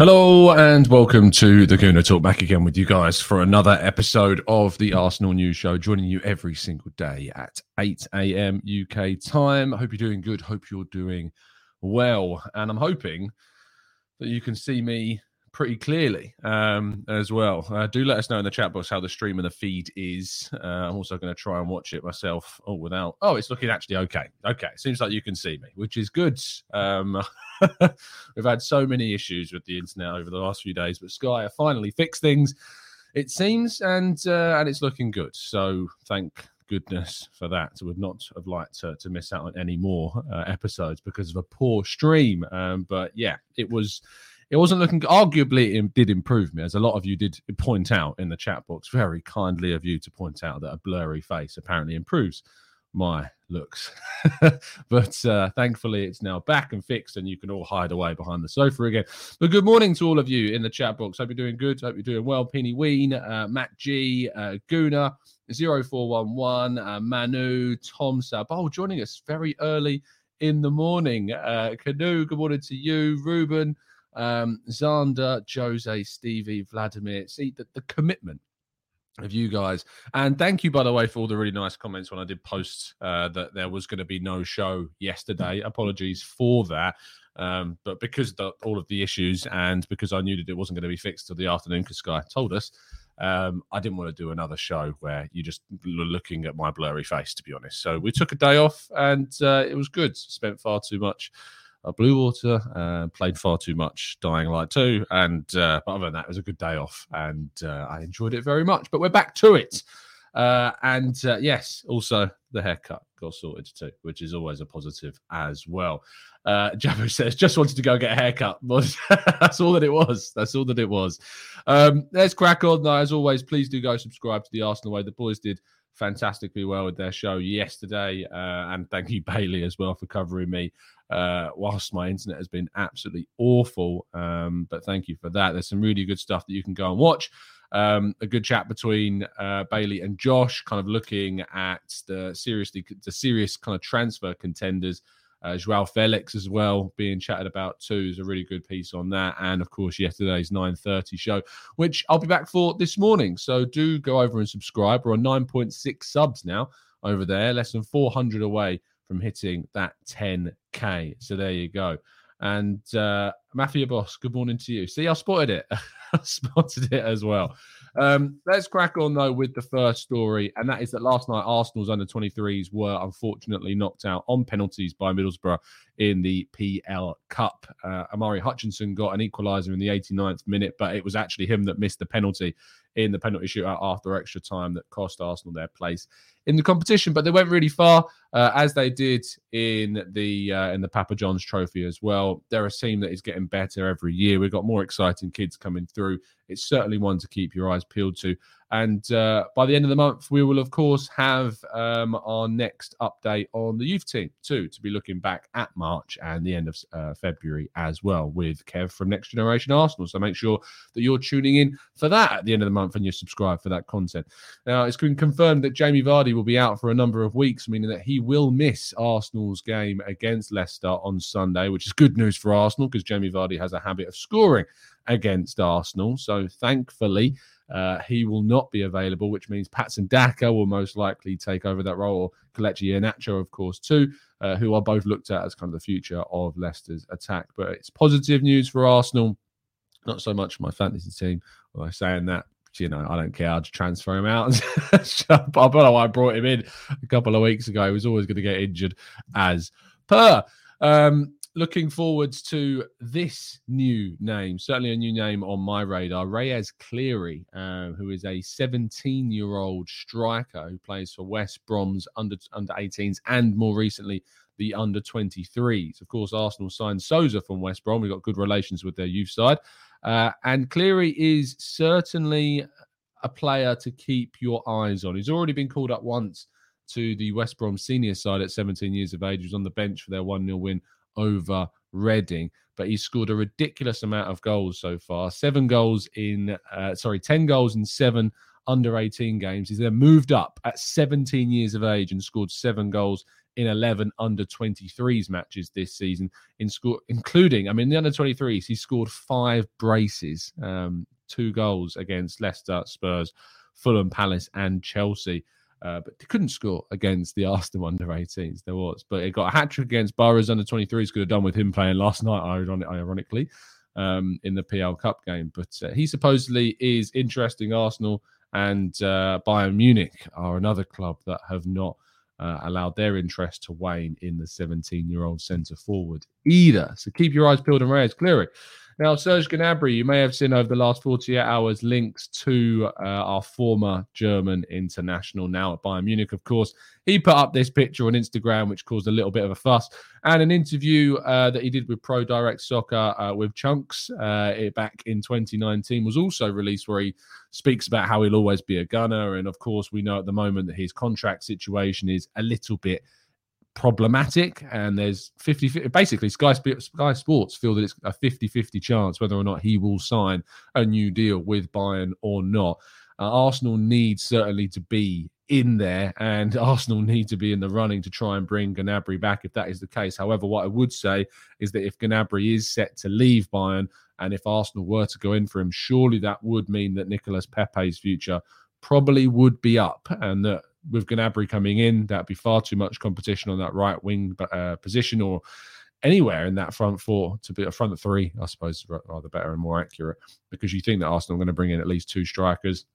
Hello and welcome to the Gooner Talk. Back again with you guys for another episode of the Arsenal News Show, joining you every single day at 8 a.m. UK time. I Hope you're doing good. Hope you're doing well. And I'm hoping that you can see me pretty clearly um, as well. Uh, do let us know in the chat box how the stream and the feed is. Uh, I'm also going to try and watch it myself. Oh, without. Oh, it's looking actually okay. Okay, seems like you can see me, which is good. Um, we've had so many issues with the internet over the last few days, but Sky have finally fixed things. It seems, and uh, and it's looking good. So thank goodness for that. I Would not have liked to, to miss out on any more uh, episodes because of a poor stream. Um, but yeah, it was it wasn't looking arguably it did improve me as a lot of you did point out in the chat box. Very kindly of you to point out that a blurry face apparently improves my looks. But uh, thankfully it's now back and fixed and you can all hide away behind the sofa again. But good morning to all of you in the chat box. Hope you're doing good. Hope you're doing well. Penny Ween uh, Matt G uh, Guna 0411 uh, Manu Tom Sabol joining us very early in the morning. Uh, Canoe good morning to you. Ruben um, Zander, Jose, Stevie, Vladimir. See the, the commitment of you guys. And thank you, by the way, for all the really nice comments when I did post uh, that there was going to be no show yesterday. Apologies for that. Um, but because the, all of the issues and because I knew that it wasn't going to be fixed till the afternoon because Sky told us, um, I didn't want to do another show where you just were looking at my blurry face, to be honest. So we took a day off and uh, it was good. Spent far too much uh, Blue Water, uh, played far too much Dying Light 2. And uh, but other than that, it was a good day off and uh, I enjoyed it very much. But we're back to it. Uh, and uh, yes, also the haircut got sorted too, which is always a positive as well. Uh, says, just wanted to go get a haircut. That's all that it was. That's all that it was. Um, let's crack on. Now, as always, please do go subscribe to the Arsenal Way. The boys did fantastically well with their show yesterday. Uh, and thank you, Bailey, as well, for covering me uh, whilst my internet has been absolutely awful. Um, but thank you for that. There's some really good stuff that you can go and watch. Um, a good chat between uh, Bailey and Josh, kind of looking at the seriously the serious kind of transfer contenders. Uh, Joao Felix as well being chatted about too is a really good piece on that, and of course yesterday's 9:30 show, which I'll be back for this morning. So do go over and subscribe. We're on 9.6 subs now over there, less than 400 away from hitting that 10k. So there you go. And uh, Mafia Boss, good morning to you. See, I spotted it. I spotted it as well. Um, let's crack on though with the first story, and that is that last night Arsenal's under 23s were unfortunately knocked out on penalties by Middlesbrough in the PL Cup. Uh, Omari Hutchinson got an equaliser in the 89th minute, but it was actually him that missed the penalty in the penalty shootout after extra time that cost Arsenal their place in the competition. But they went really far, uh, as they did in the uh, in the Papa John's Trophy as well. They're a team that is getting better every year. We've got more exciting kids coming through. It's certainly one to keep your eyes peeled to And uh, by the end of the month, we will, of course, have um, our next update on the youth team, too, to be looking back at March and the end of uh, February as well with Kev from Next Generation Arsenal. So make sure that you're tuning in for that at the end of the month and you're subscribed for that content. Now, it's been confirmed that Jamie Vardy will be out for a number of weeks, meaning that he will miss Arsenal's game against Leicester on Sunday, which is good news for Arsenal because Jamie Vardy has a habit of scoring against Arsenal. So thankfully, uh, he will not be available, which means Patson Daka will most likely take over that role, or Kelechi Iheanacho, of course, too, uh, who are both looked at as kind of the future of Leicester's attack. But it's positive news for Arsenal, not so much my fantasy team. By saying that, you know, I don't care. I'd transfer him out. I don't know why I brought him in a couple of weeks ago. He was always going to get injured as per. Um, looking forwards to this new name, certainly a new name on my radar. Reyes Cleary, uh, who is a 17 year old striker who plays for West Brom's under under 18s and more recently the under 23s. Of course, Arsenal signed Sousa from West Brom. We've got good relations with their youth side. Uh, and Cleary is certainly a player to keep your eyes on. He's already been called up once to the West Brom senior side at 17 years of age. He was on the bench for their 1 0 win over Reading, but he's scored a ridiculous amount of goals so far. Seven goals in, uh, sorry, 10 goals in seven under 18 games. He's then moved up at 17 years of age and scored seven goals in 11 under 23s matches this season, in score, including, I mean, the under 23s, he scored five braces, um, two goals against Leicester, Spurs, Fulham Palace, and Chelsea. Uh, but they couldn't score against the Arsenal under 18s. There was, but it got a hat trick against Boro's under 23s. Could have done with him playing last night, ironically, um, in the PL Cup game. But uh, he supposedly is interesting. Arsenal and uh, Bayern Munich are another club that have not uh, allowed their interest to wane in the 17 year old centre forward either. So keep your eyes peeled and Reyes Cleary. Now, Serge Gnabry, you may have seen over the last 48 hours links to uh, our former German international, now at Bayern Munich, of course. He put up this picture on Instagram, which caused a little bit of a fuss, and an interview uh, that he did with Pro Direct Soccer uh, with Chunkz uh, back in 2019 was also released, where he speaks about how he'll always be a gunner. And of course, we know at the moment that his contract situation is a little bit problematic and there's 50 basically sky sky sports feel that it's a 50-50 chance whether or not he will sign a new deal with bayern or not. Uh, arsenal needs certainly to be in there and arsenal need to be in the running to try and bring Gnabry back if that is the case. However what i would say is that if Gnabry is set to leave bayern and if arsenal were to go in for him surely that would mean that nicolas pepe's future probably would be up and that with Gnabry coming in, that'd be far too much competition on that right wing uh, position or anywhere in that front four to be a front three, I suppose, rather better and more accurate, because you think that Arsenal are going to bring in at least two strikers,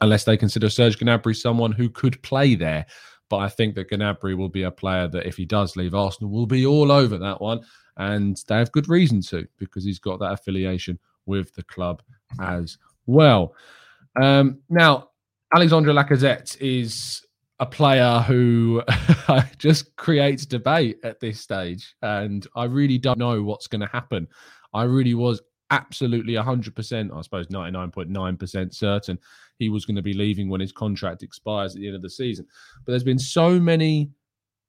unless they consider Serge Gnabry someone who could play there. But I think that Gnabry will be a player that, if he does leave Arsenal, will be all over that one, and they have good reason to because he's got that affiliation with the club as well. Um, now, Alexandre Lacazette is a player who just creates debate at this stage. And I really don't know what's going to happen. I really was absolutely 100%, I suppose 99.9% certain he was going to be leaving when his contract expires at the end of the season. But there's been so many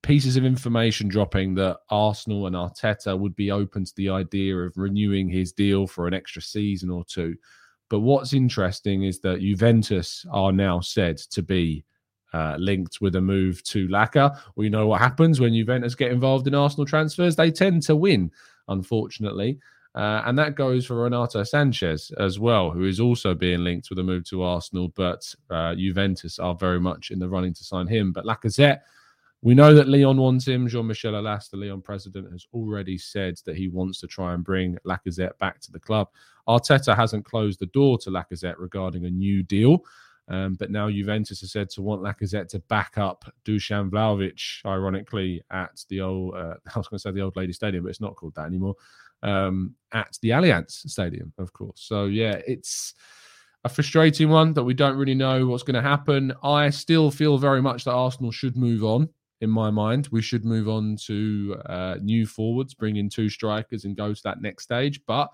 pieces of information dropping that Arsenal and Arteta would be open to the idea of renewing his deal for an extra season or two. But what's interesting is that Juventus are now said to be uh, linked with a move to Laka. We know what happens when Juventus get involved in Arsenal transfers. They tend to win, unfortunately. Uh, and that goes for Renato Sanches as well, who is also being linked with a move to Arsenal. But uh, Juventus are very much in the running to sign him. But Lacazette we know that Lyon wants him. Jean Michel Aulas, the Lyon president, has already said that he wants to try and bring Lacazette back to the club. Arteta hasn't closed the door to Lacazette regarding a new deal. Um, but now Juventus has said to want Lacazette to back up Dusan Vlahovic, ironically, at the old, uh, I was going to say the old lady stadium, but it's not called that anymore, um, at the Allianz Stadium, of course. So, yeah, it's a frustrating one that we don't really know what's going to happen. I still feel very much that Arsenal should move on in my mind. We should move on to uh, new forwards, bring in two strikers, and go to that next stage. But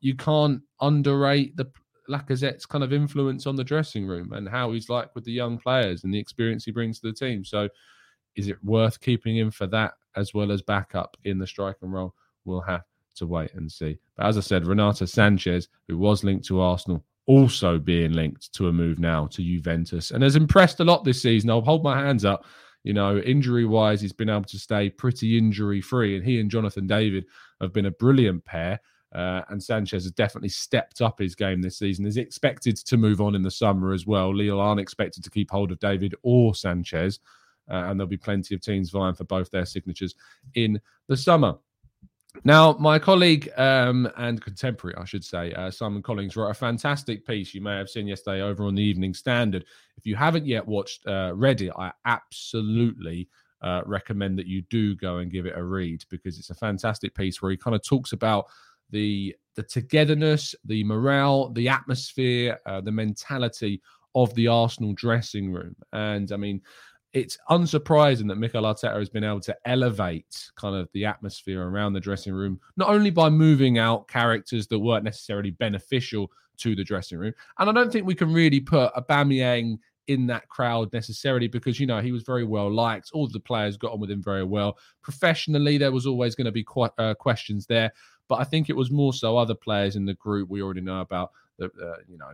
you can't underrate the Lacazette's kind of influence on the dressing room and how he's like with the young players and the experience he brings to the team. So, is it worth keeping him for that as well as backup in the striking role? We'll have to wait and see. But as I said, Renato Sanches, who was linked to Arsenal, also being linked to a move now to Juventus and has impressed a lot this season. I'll hold my hands up. You know, injury wise, he's been able to stay pretty injury free. And he and Jonathan David have been a brilliant pair. Uh, and Sanches has definitely stepped up his game this season. Is expected to move on in the summer as well. Lille aren't expected to keep hold of David or Sanches. Uh, and there'll be plenty of teams vying for both their signatures in the summer. Now, my colleague um, and contemporary, I should say, uh, Simon Collins, wrote a fantastic piece you may have seen yesterday over on the Evening Standard. If you haven't yet watched, uh, read it, I absolutely uh, recommend that you do go and give it a read because it's a fantastic piece where he kind of talks about the the togetherness, the morale, the atmosphere, uh, the mentality of the Arsenal dressing room. And I mean, it's unsurprising that Mikel Arteta has been able to elevate kind of the atmosphere around the dressing room, not only by moving out characters that weren't necessarily beneficial to the dressing room. And I don't think we can really put Aubameyang in that crowd necessarily because you know he was very well liked. All the players got on with him very well. Professionally, there was always going to be quite uh, questions there, but I think it was more so other players in the group we already know about. The, uh, you know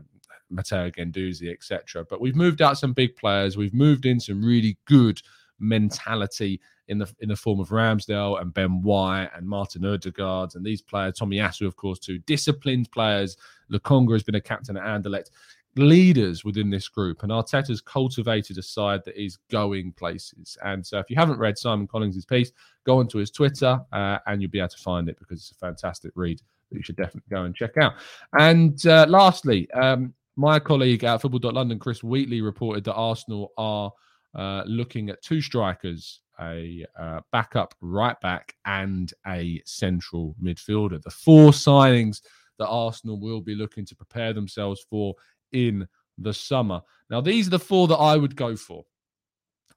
Matteo Guendouzi, etc. But we've moved out some big players. We've moved in some really good mentality in the in the form of Ramsdale and Ben White and Martin Odegaard and these players, Tomiyasu, of course, two Disciplined players. Lokonga has been a captain at Anderlecht. Leaders within this group, and Arteta's cultivated a side that is going places. And so, if you haven't read Simon Collins' piece, go onto his Twitter uh, and you'll be able to find it because it's a fantastic read that you should definitely go and check out. And uh, lastly, um, my colleague at Football.London, Chris Wheatley, reported that Arsenal are uh, looking at two strikers, a uh, backup right back, and a central midfielder. The four signings that Arsenal will be looking to prepare themselves for in the summer. Now, these are the four that I would go for.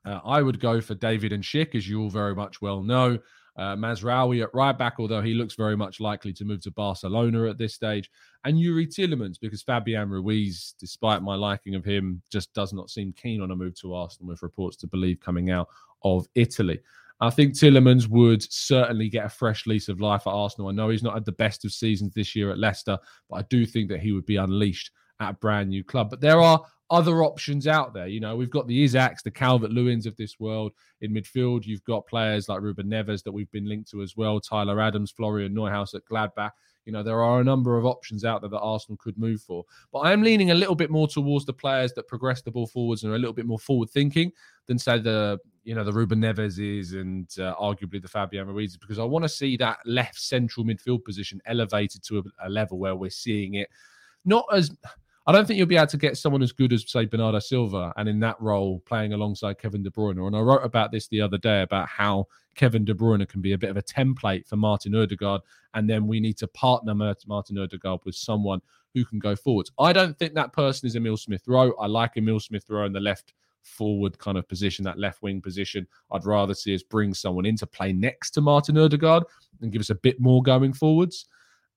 Uh, I would go for David and Schick, as you all very much well know. Uh, Mazraoui at right back, although he looks very much likely to move to Barcelona at this stage. And Yuri Tielemans, because Fabian Ruiz, despite my liking of him, just does not seem keen on a move to Arsenal, with reports to believe coming out of Italy. I think Tielemans would certainly get a fresh lease of life at Arsenal. I know he's not had the best of seasons this year at Leicester, but I do think that he would be unleashed at a brand new club. But there are other options out there. You know, we've got the Isaks, the Calvert Lewins of this world in midfield. You've got players like Ruben Neves that we've been linked to as well, Tyler Adams, Florian Neuhaus at Gladbach. You know, there are a number of options out there that Arsenal could move for. But I am leaning a little bit more towards the players that progress the ball forwards and are a little bit more forward thinking than say the you know the Ruben Neveses and uh, arguably the Fabian Ruiz because I want to see that left central midfield position elevated to a, a level where we're seeing it not as I don't think you'll be able to get someone as good as, say, Bernardo Silva and in that role playing alongside Kevin De Bruyne. And I wrote about this the other day about how Kevin De Bruyne can be a bit of a template for Martin Odegaard. And then we need to partner Martin Odegaard with someone who can go forwards. I don't think that person is Emil Smith Rowe. I like Emil Smith Rowe in the left forward kind of position, that left wing position. I'd rather see us bring someone in to play next to Martin Odegaard and give us a bit more going forwards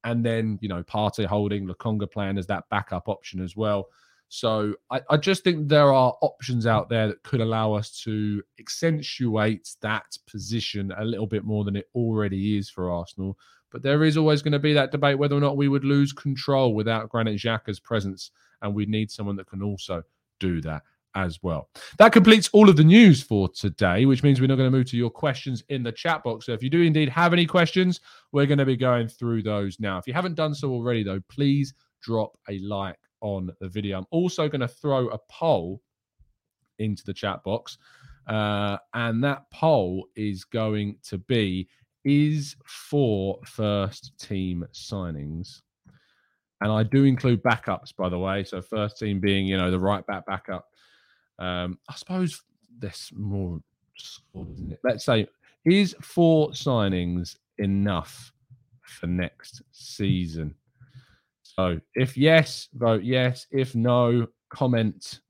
and then you know Partey holding Lokonga playing as that backup option as well. So I, I, just think there are options out there that could allow us to accentuate that position a little bit more than it already is for Arsenal. But there is always going to be that debate whether or not we would lose control without Granit Xhaka's presence, and we need someone that can also do that as well. That completes all of the news for today, which means we're not going to move to your questions in the chat box. So if you do indeed have any questions, we're going to be going through those now. If you haven't done so already, though, please drop a like on the video. I'm also going to throw a poll into the chat box. Uh, and that poll is going to be is for first team signings. And I do include backups, by the way. So first team being, you know, the right back backup um, I suppose there's more. Let's say, is four signings enough for next season? So, if yes, vote yes. If no, comment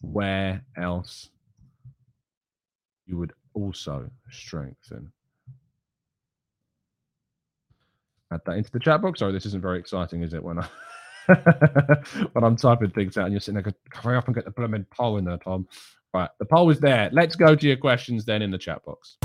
where else you would also strengthen. Add that into the chat box. Sorry, this isn't very exciting, is it? When I when I'm typing things out and you're sitting there hurry up and get the blooming poll in there, Tom. Right, the poll is there. Let's go to your questions then in the chat box.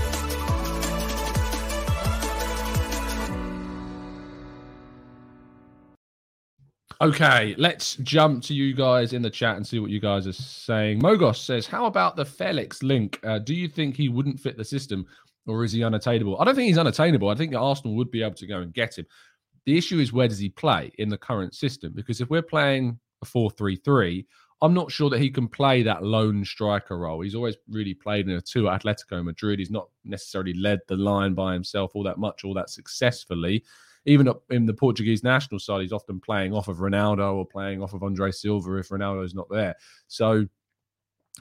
Okay, let's jump to you guys in the chat and see what you guys are saying. Mogos says, How about the Felix link? Uh, do you think he wouldn't fit the system or is he unattainable? I don't think he's unattainable. I think Arsenal would be able to go and get him. The issue is where does he play in the current system? Because if we're playing a 4 3 3, I'm not sure that he can play that lone striker role. He's always really played in a two at Atletico Madrid. He's not necessarily led the line by himself all that much, all that successfully even up in the Portuguese national side, he's often playing off of Ronaldo or playing off of Andre Silva if Ronaldo's not there. So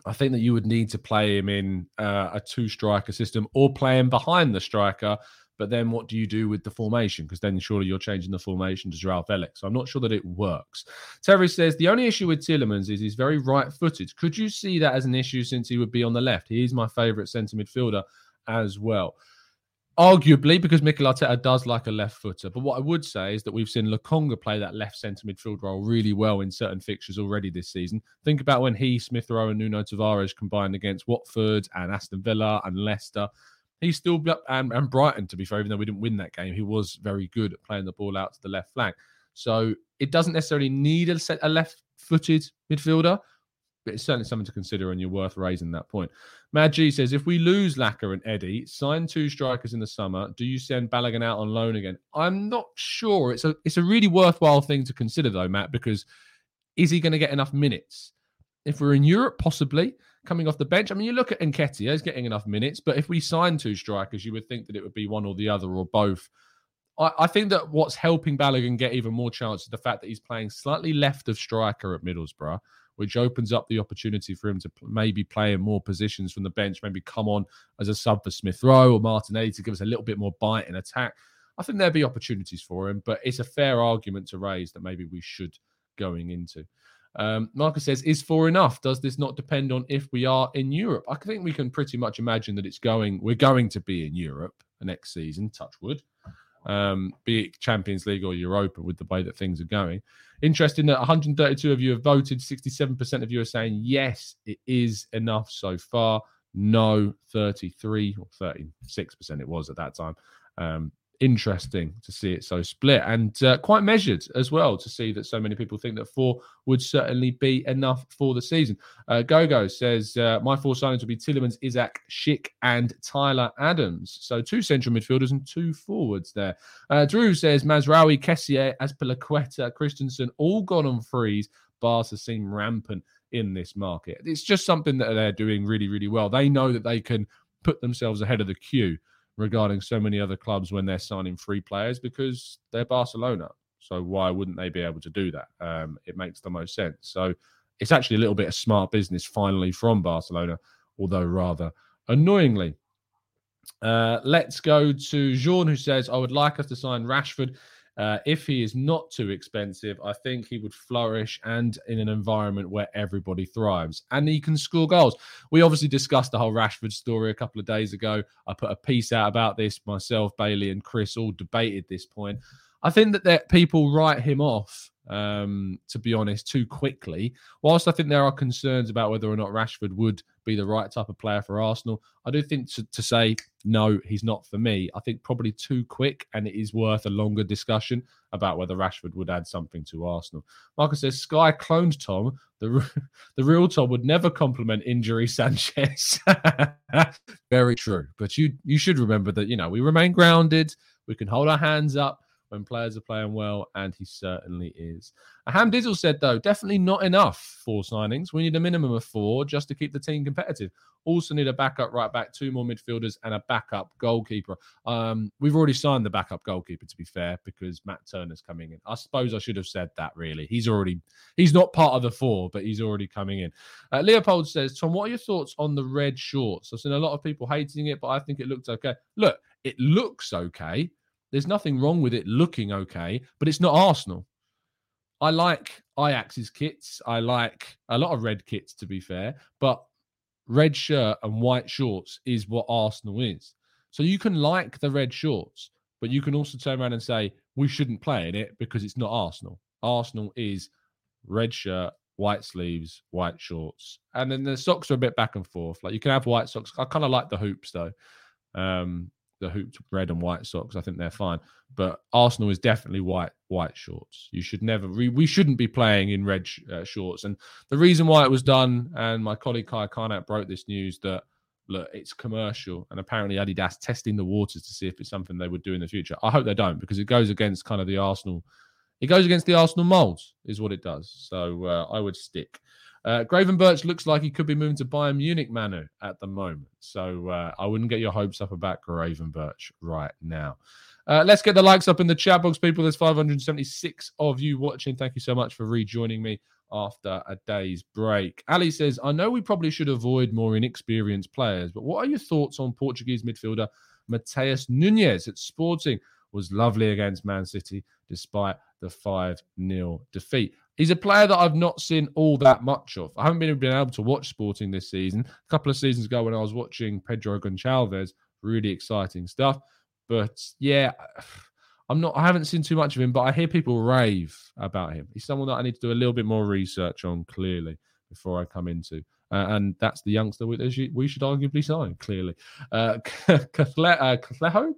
I think that you would need to play him in uh, a two striker system or play him behind the striker. But then what do you do with the formation? Because then surely you're changing the formation to Joao Felix. So I'm not sure that it works. Terry says the only issue with Tielemans is he's very right footed. Could you see that as an issue since he would be on the left? He is my favourite centre midfielder as well arguably because Mikel Arteta does like a left footer. But what I would say is that we've seen Lokonga play that left centre midfield role really well in certain fixtures already this season. Think about when he, Smith Rowe, and Nuno Tavares combined against Watford and Aston Villa and Leicester. He's still and, and Brighton, to be fair, even though we didn't win that game, he was very good at playing the ball out to the left flank. So it doesn't necessarily need a, set, a left-footed midfielder, but it's certainly something to consider and you're worth raising that point. Matt G says, if we lose Laka and Eddie, sign two strikers in the summer, do you send Balogun out on loan again? I'm not sure. It's a it's a really worthwhile thing to consider though, Matt, because is he going to get enough minutes? If we're in Europe, possibly coming off the bench. I mean, you look at Nketiah, he's getting enough minutes, but if we sign two strikers, you would think that it would be one or the other or both. I, I think that what's helping Balogun get even more chance is the fact that he's playing slightly left of striker at Middlesbrough which opens up the opportunity for him to maybe play in more positions from the bench, maybe come on as a sub for Smith Rowe or Martinelli to give us a little bit more bite in attack. I think there'll be opportunities for him, but it's a fair argument to raise that maybe we should going into. Um, Marcus says, is four enough? Does this not depend on if we are in Europe? I think we can pretty much imagine that it's going, we're going to be in Europe next season, touch wood um, be it Champions League or Europa, with the way that things are going. Interesting that 132 of you have voted. 67% of you are saying yes, it is enough so far. No, 33 or 36% it was at that time. Um, interesting to see it so split and uh, quite measured as well to see that so many people think that four would certainly be enough for the season. Uh, Gogo says, uh, My four signings will be Tielemans, Isak, Schick, and Tyler Adams. So two central midfielders and two forwards there. Uh, Drew says, Mazraoui, Kessié, Azpilicueta, Christensen, all gone on frees. Barca seem rampant in this market. It's just something that they're doing really, really well. They know that they can put themselves ahead of the queue regarding so many other clubs when they're signing free players because they're Barcelona. So why wouldn't they be able to do that? Um, it makes the most sense. So it's actually a little bit of smart business finally from Barcelona, although rather annoyingly. Uh, let's go to Jean, who says, I would like us to sign Rashford uh, if he is not too expensive, I think he would flourish and in an environment where everybody thrives and he can score goals. We obviously discussed the whole Rashford story a couple of days ago. I put a piece out about this myself, Bailey, and Chris all debated this point. I think that, people write him off um, to be honest, too quickly. Whilst I think there are concerns about whether or not Rashford would be the right type of player for Arsenal, I do think to, to, say no, he's not for me. I think probably too quick, and it is worth a longer discussion about whether Rashford would add something to Arsenal. Marcus says Sky cloned Tom. The the real Tom would never compliment injury Sanches. Very true, but you you should remember that you know we remain grounded. We can hold our hands up when players are playing well, and he certainly is. Ham Dizzle said, though, definitely not enough for signings. We need a minimum of four just to keep the team competitive. Also need a backup right back, two more midfielders, and a backup goalkeeper. Um, we've already signed the backup goalkeeper, to be fair, because Matt Turner's coming in. I suppose I should have said that, really. He's already, he's not part of the four, but he's already coming in. Uh, Leopold says, Tom, what are your thoughts on the red shorts? I've seen a lot of people hating it, but I think it looks okay. Look, it looks okay there's nothing wrong with it looking okay, but it's not Arsenal. I like Ajax's kits. I like a lot of red kits, to be fair, but red shirt and white shorts is what Arsenal is. So you can like the red shorts, but you can also turn around and say, we shouldn't play in it because it's not Arsenal. Arsenal is red shirt, white sleeves, white shorts, and then the socks are a bit back and forth. Like you can have white socks. I kind of like the hoops though. Um, the hooped red and white socks. I think they're fine. But Arsenal is definitely white white shorts. You should never we, we shouldn't be playing in red sh- uh, shorts. And the reason why it was done, and my colleague Kaya Kaynak broke this news that look, it's commercial, and apparently Adidas testing the waters to see if it's something they would do in the future. I hope they don't because it goes against kind of the Arsenal. It goes against the Arsenal molds, is what it does. So uh, I would stick. Uh, Gravenberch looks like he could be moving to Bayern Munich, Manu, at the moment. So uh, I wouldn't get your hopes up about Gravenberch right now. Uh, let's get the likes up in the chat box, people. There's 576 of you watching. Thank you so much for rejoining me after a day's break. Ali says, I know we probably should avoid more inexperienced players, but what are your thoughts on Portuguese midfielder Matheus Nunes at Sporting? Was lovely against Man City despite the 5 0 defeat. He's a player that I've not seen all that much of. I haven't been, been able to watch Sporting this season. A couple of seasons ago, when I was watching Pedro Goncalves, really exciting stuff. But yeah, I'm not. I haven't seen too much of him, but I hear people rave about him. He's someone that I need to do a little bit more research on, clearly, before I come into. Uh, and that's the youngster we, we should arguably sign, clearly. Uh, Catlejo?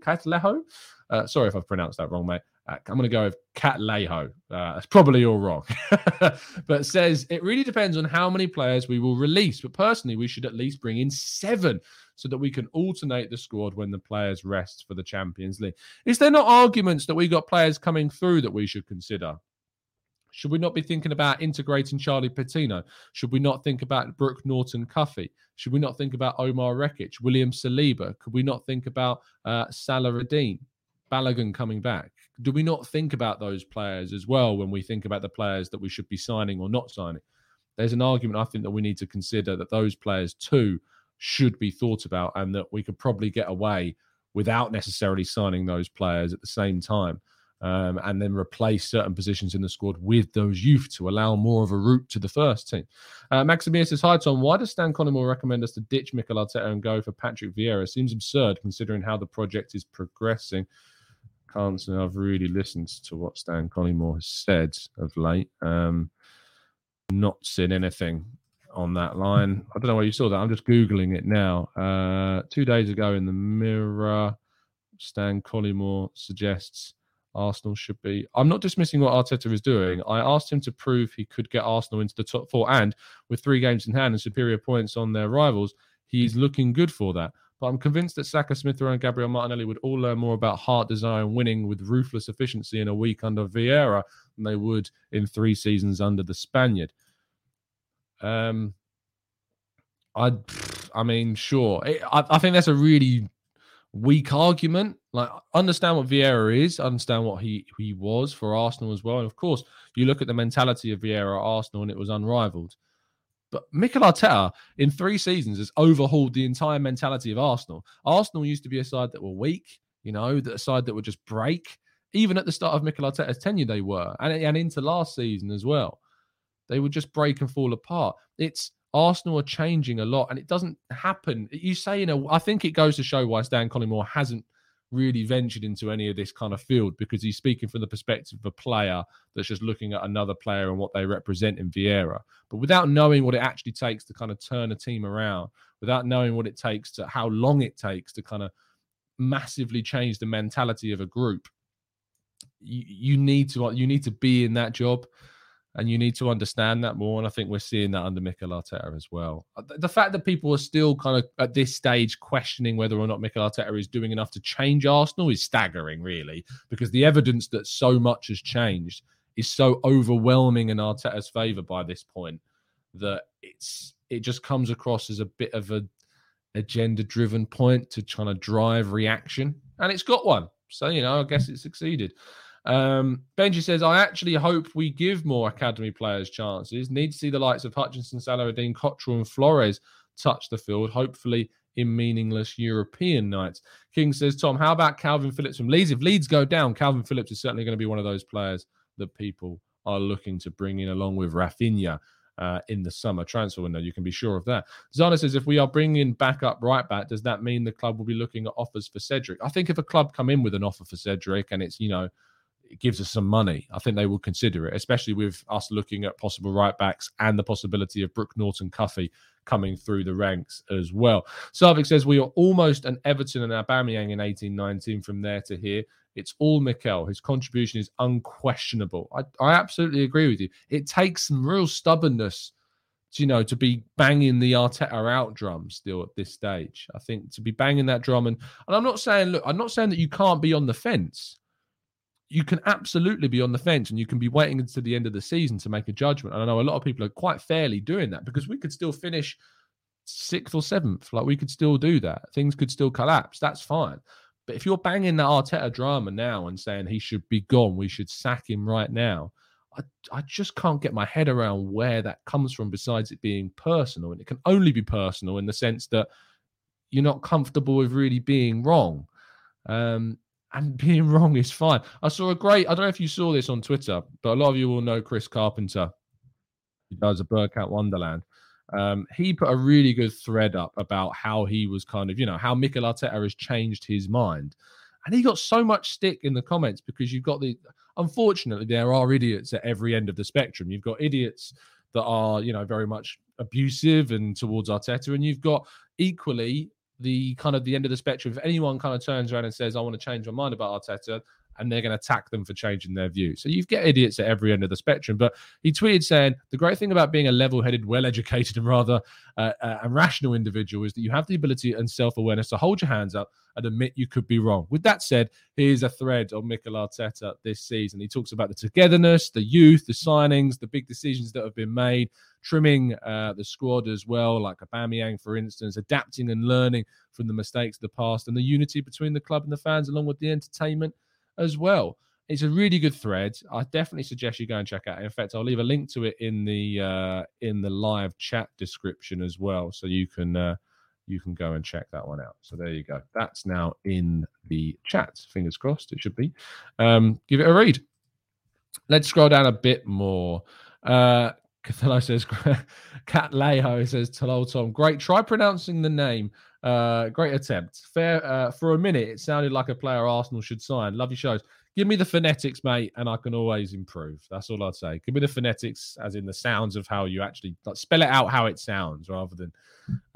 Catlejo? Uh, sorry if I've pronounced that wrong, mate. Uh, I'm going to go with Cat Leho. Uh, that's probably all wrong. but says it really depends on how many players we will release. But personally, we should at least bring in seven so that we can alternate the squad when the players rest for the Champions League. Is there not arguments that we got players coming through that we should consider? Should we not be thinking about integrating Charlie Patino? Should we not think about Brooke Norton Cuffy? Should we not think about Omar Rekik, William Saliba? Could we not think about uh, Salah Radin, Balogun coming back? Do we not think about those players as well when we think about the players that we should be signing or not signing? There's an argument I think that we need to consider that those players too should be thought about and that we could probably get away without necessarily signing those players at the same time. Um, and then replace certain positions in the squad with those youth to allow more of a route to the first team. Uh, says, Hi, Tom. Why does Stan Collymore recommend us to ditch Mikel Arteta and go for Patrick Vieira? Seems absurd considering how the project is progressing can't say I've really listened to what Stan Collymore has said of late. Um, not seen anything on that line. I don't know where you saw that. I'm just googling it now. Uh, two days ago in the Mirror, Stan Collymore suggests Arsenal should be. I'm not dismissing what Arteta is doing. I asked him to prove he could get Arsenal into the top four, and with three games in hand and superior points on their rivals, he's looking good for that. But I'm convinced that Saka, Smith and Gabriel Martinelli would all learn more about heart desire and winning with ruthless efficiency in a week under Vieira than they would in three seasons under the Spaniard. Um, I, I mean, sure. I, I think that's a really weak argument. Like, understand what Vieira is, understand what he he was for Arsenal as well, and of course, you look at the mentality of Vieira at Arsenal, and it was unrivaled. But Mikel Arteta, in three seasons, has overhauled the entire mentality of Arsenal. Arsenal used to be a side that were weak, you know, a side that would just break. Even at the start of Mikel Arteta's tenure, they were, and, and into last season as well. They would just break and fall apart. It's Arsenal are changing a lot, and it doesn't happen. You say, you know, I think it goes to show why Stan Collymore hasn't really ventured into any of this kind of field because he's speaking from the perspective of a player that's just looking at another player and what they represent in Vieira. But without knowing what it actually takes to kind of turn a team around, without knowing what it takes to how long it takes to kind of massively change the mentality of a group, you, you need to you need to be in that job and you need to understand that more. And I think we're seeing that under Mikel Arteta as well. Uh, the fact that people are still kind of at this stage questioning whether or not Mikel Arteta is doing enough to change Arsenal is staggering, really, because the evidence that so much has changed is so overwhelming in Arteta's favour by this point that it's it just comes across as a bit of a agenda driven point to trying to drive reaction, and it's got one. So you know, I guess it succeeded. Um, Benji says, I actually hope we give more academy players chances. Need to see the likes of Hutchinson, Saladin, Cottrell, and Flores touch the field, hopefully in meaningless European nights. King says, Tom, how about Kalvin Phillips from Leeds? If Leeds go down, Kalvin Phillips is certainly going to be one of those players that people are looking to bring in along with Raphinha. Uh, in the summer transfer window. You can be sure of that. Zana says, if we are bringing back up right back, does that mean the club will be looking at offers for Cedric? I think if a club come in with an offer for Cedric and it's, you know, gives us some money, I think they will consider it, especially with us looking at possible right backs and the possibility of Brooke Norton Cuffy coming through the ranks as well. Sarvik says we are almost an Everton and Aubameyang in 1819 from there to here. It's all Mikel. His contribution is unquestionable. I, I absolutely agree with you. It takes some real stubbornness, to, you know, to be banging the Arteta out drum still at this stage. I think to be banging that drum and and I'm not saying look, I'm not saying that you can't be on the fence. You can absolutely be on the fence and you can be waiting until the end of the season to make a judgment. And I know a lot of people are quite fairly doing that because we could still finish sixth or seventh. Like we could still do that. Things could still collapse. That's fine. But if you're banging the Arteta drama now and saying he should be gone, we should sack him right now, I, I just can't get my head around where that comes from besides it being personal. And it can only be personal in the sense that you're not comfortable with really being wrong. Um, and being wrong is fine. I saw a great, I don't know if you saw this on Twitter, but a lot of you will know Chris Carpenter. He does a Burkout Wonderland. Um, he put a really good thread up about how he was kind of, you know, how Mikel Arteta has changed his mind. And he got so much stick in the comments because you've got the, unfortunately, there are idiots at every end of the spectrum. You've got idiots that are, you know, very much abusive and towards Arteta, and you've got equally the kind of the end of the spectrum. If anyone kind of turns around and says, I want to change my mind about Arteta, and they're going to attack them for changing their view. So you get idiots at every end of the spectrum. But he tweeted saying the great thing about being a level-headed, well-educated, and rather uh, uh, and rational individual is that you have the ability and self-awareness to hold your hands up and admit you could be wrong. With that said, here's a thread on Mikel Arteta this season. He talks about the togetherness, the youth, the signings, the big decisions that have been made, trimming uh, the squad as well, like Aubameyang, for instance, adapting and learning from the mistakes of the past, and the unity between the club and the fans, along with the entertainment as well. It's a really good thread. I definitely suggest you go and check out. In fact, I'll leave a link to it in the uh, in the live chat description as well, so you can uh, you can go and check that one out. So there you go. That's now in the chat. Fingers crossed, it should be. Um, give it a read. Let's scroll down a bit more. Uh, Cathello says, Cat Leho says, hello, Tom. Great. Try pronouncing the name. Uh, great attempt. Fair. Uh, for a minute, it sounded like a player Arsenal should sign. Love your shows. Give me the phonetics, mate, and I can always improve. That's all I'd say. Give me the phonetics, as in the sounds of how you actually like, spell it out how it sounds, rather than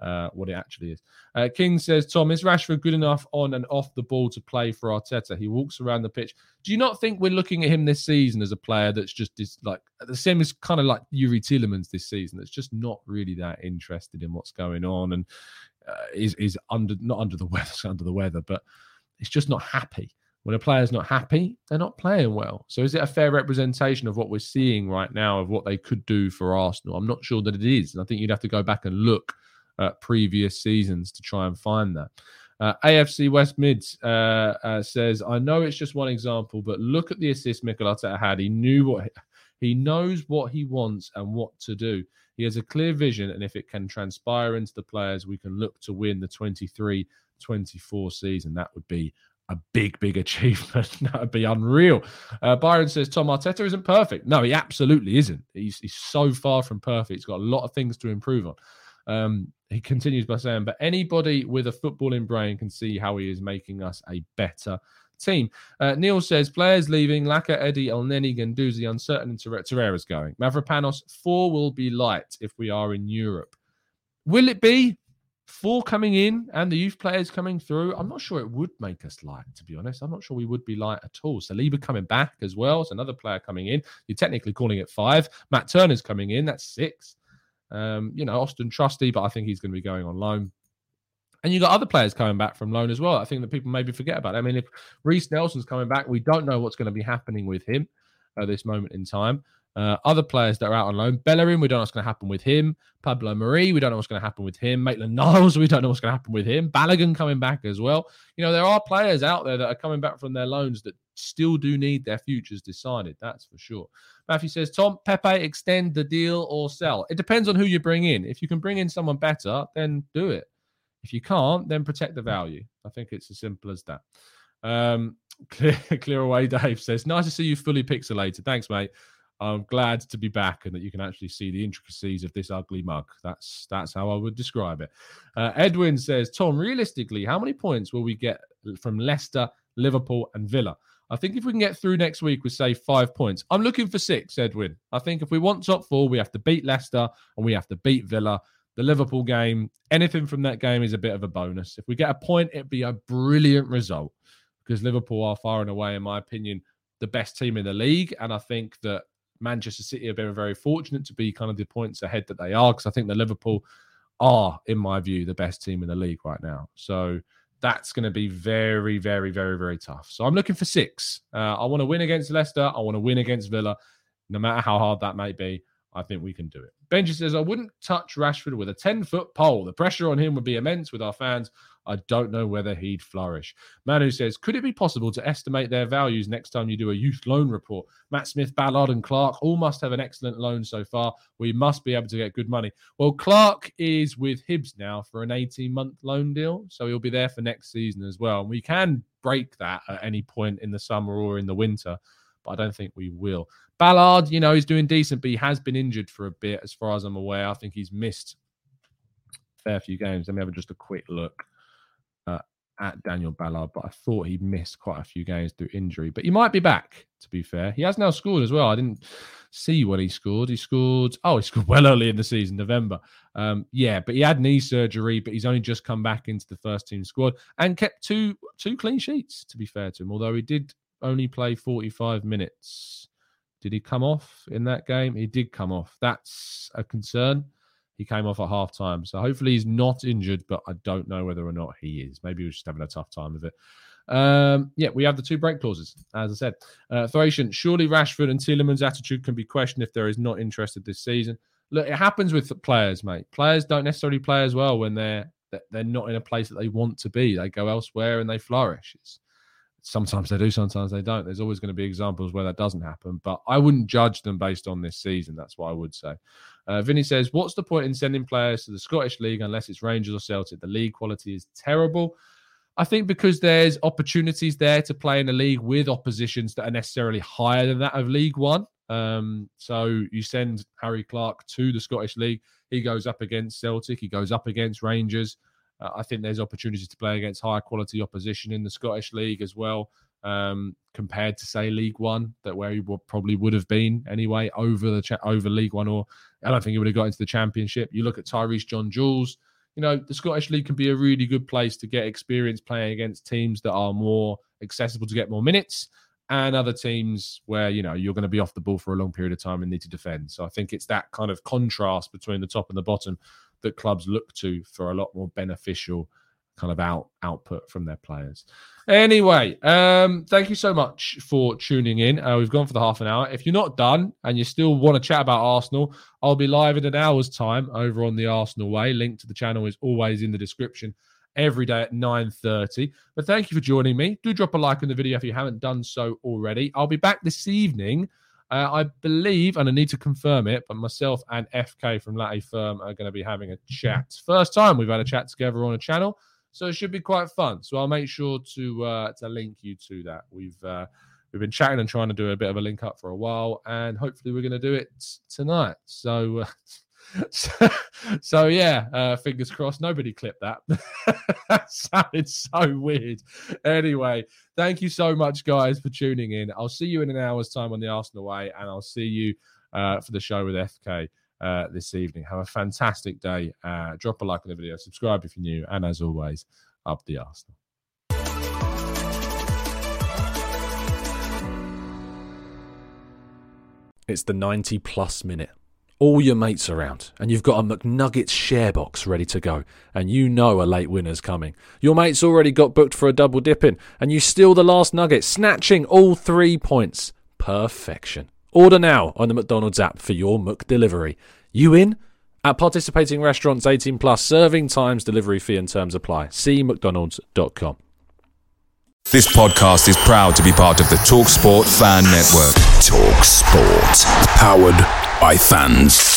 uh, what it actually is. Uh, King says, Tom, is Rashford good enough on and off the ball to play for Arteta? He walks around the pitch. Do you not think we're looking at him this season as a player that's just this, like the same as kind of like Yuri Tielemans this season? That's just not really that interested in what's going on and uh, is is under not under the weather, under the weather, but it's just not happy when a player's not happy, they're not playing well. So is it a fair representation of what we're seeing right now of what they could do for Arsenal? I'm not sure that it is. And I think you'd have to go back and look at previous seasons to try and find that. Uh, AFC West Mids uh, uh, says, I know it's just one example, but look at the assist Mikel Arteta had. He knew what he knows what he wants and what to do. He has a clear vision, and if it can transpire into the players, we can look to win the 23 24 season. That would be a big, big achievement. that would be unreal. Uh, Byron says Tom Arteta isn't perfect. No, he absolutely isn't. He's, he's so far from perfect. He's got a lot of things to improve on. Um, he continues by saying, but anybody with a footballing brain can see how he is making us a better team. Uh, Neil says, players leaving, Laka, Eddie, Elneny, Guendouzi, uncertain, and Torreira's going. Mavropanos, four will be light if we are in Europe. Will it be? Four coming in and the youth players coming through, I'm not sure it would make us light, to be honest. I'm not sure we would be light at all. Saliba coming back as well. It's another player coming in. You're technically calling it five. Matt Turner's coming in. That's six. Um, you know, Austin Trusty, but I think he's going to be going on loan. And you got other players coming back from loan as well. I think that people maybe forget about. I mean, if Reiss Nelson's coming back, we don't know what's going to be happening with him at this moment in time. Uh, other players that are out on loan, Bellerin, we don't know what's going to happen with him. Pablo Marie, we don't know what's going to happen with him. Maitland Niles, we don't know what's going to happen with him. Balogun coming back as well. You know, there are players out there that are coming back from their loans that still do need their futures decided. That's for sure. Matthew says, Tom, Pepe, extend the deal or sell. It depends on who you bring in. If you can bring in someone better, then do it. If you can't, then protect the value. I think it's as simple as that. Um, clear, clear away, Dave says, nice to see you fully pixelated. Thanks, mate. I'm glad to be back and that you can actually see the intricacies of this ugly mug. That's that's how I would describe it. Uh, Edwin says, Tom, realistically, how many points will we get from Leicester, Liverpool, and Villa? I think if we can get through next week with say five points, I'm looking for six, Edwin. I think if we want top four, we have to beat Leicester and we have to beat Villa. The Liverpool game, anything from that game is a bit of a bonus. If we get a point, it'd be a brilliant result because Liverpool are far and away, in my opinion, the best team in the league. And I think that Manchester City have been very fortunate to be kind of the points ahead that they are because I think the Liverpool are, in my view, the best team in the league right now. So that's going to be very, very, very, very tough. So I'm looking for six. Uh, I want to win against Leicester. I want to win against Villa, no matter how hard that may be. I think we can do it. Benji says, I wouldn't touch Rashford with a 10 foot pole. The pressure on him would be immense with our fans. I don't know whether he'd flourish. Manu says, Could it be possible to estimate their values next time you do a youth loan report? Matt Smith, Ballard, and Clarke all must have an excellent loan so far. We must be able to get good money. Well, Clarke is with Hibs now for an 18 month loan deal. So he'll be there for next season as well. And we can break that at any point in the summer or in the winter but I don't think we will. Ballard, you know, he's doing decent, but he has been injured for a bit, as far as I'm aware. I think he's missed fair few games. Let me have just a quick look at Daniel Ballard, but I thought he missed quite a few games through injury. But he might be back, to be fair. He has now scored as well. I didn't see when he scored. He scored, oh, he scored well early in the season, November. Um, yeah, but he had knee surgery, but he's only just come back into the first team squad and kept two two clean sheets, to be fair to him, although he did only play 45 minutes. Did he come off in that game? He did come off. That's a concern. He came off at half time. So hopefully he's not injured, but I don't know whether or not he is. Maybe he was just having a tough time of it. Um, yeah, we have the two break clauses, as I said. Uh, Thracian, surely Rashford and Tielemans' attitude can be questioned if there is not interested this season. Look, it happens with players, mate. Players don't necessarily play as well when they're they're not in a place that they want to be. They go elsewhere and they flourish. It's, sometimes they do, sometimes they don't. There's always going to be examples where that doesn't happen, but I wouldn't judge them based on this season. That's what I would say. Uh, Vinny says, What's the point in sending players to the Scottish League unless it's Rangers or Celtic? The league quality is terrible. I think because there's opportunities there to play in a league with oppositions that are necessarily higher than that of League One. Um, so you send Harry Clarke to the Scottish League. He goes up against Celtic. He goes up against Rangers. Uh, I think there's opportunities to play against higher quality opposition in the Scottish League as well, um, compared to say League One, that where he probably would have been anyway over the cha- over League One, or I don't think he would have got into the Championship. You look at Tyreece John-Jules. You know, the Scottish League can be a really good place to get experience playing against teams that are more accessible to get more minutes and other teams where you know you're going to be off the ball for a long period of time and need to defend. So I think it's that kind of contrast between the top and the bottom that clubs look to for a lot more beneficial kind of out output from their players. Anyway, um, thank you so much for tuning in. Uh, we've gone for the half an hour. If you're not done and you still want to chat about Arsenal, I'll be live in an hour's time over on the Arsenal Way. Link to the channel is always in the description every day at 9.30. But thank you for joining me. Do drop a like on the video if you haven't done so already. I'll be back this evening uh, I believe, and I need to confirm it, but myself and FK from Latte Firm are going to be having a chat. First time we've had a chat together on a channel, so it should be quite fun. So I'll make sure to uh, to link you to that. We've uh, we've been chatting and trying to do a bit of a link up for a while, and hopefully we're going to do it tonight. So. Uh, so, so, yeah, uh, fingers crossed. Nobody clipped that. that sounded so weird. Anyway, thank you so much, guys, for tuning in. I'll see you in an hour's time on the Arsenal way, and I'll see you uh, for the show with FK uh, this evening. Have a fantastic day. Uh, drop a like on the video, subscribe if you're new, and as always, up the Arsenal. It's the 90 plus minute all your mates around, and you've got a McNuggets share box ready to go, and you know a late winner's coming. Your mate's already got booked for a double dipping, and you steal the last nugget, snatching all three points. Perfection. Order now on the McDonald's app for your McDelivery. You in? At participating restaurants 18 plus, serving times, delivery fee and terms apply. See McDonald's.com. This podcast is proud to be part of the TalkSport Fan Network. TalkSport. Powered by fans.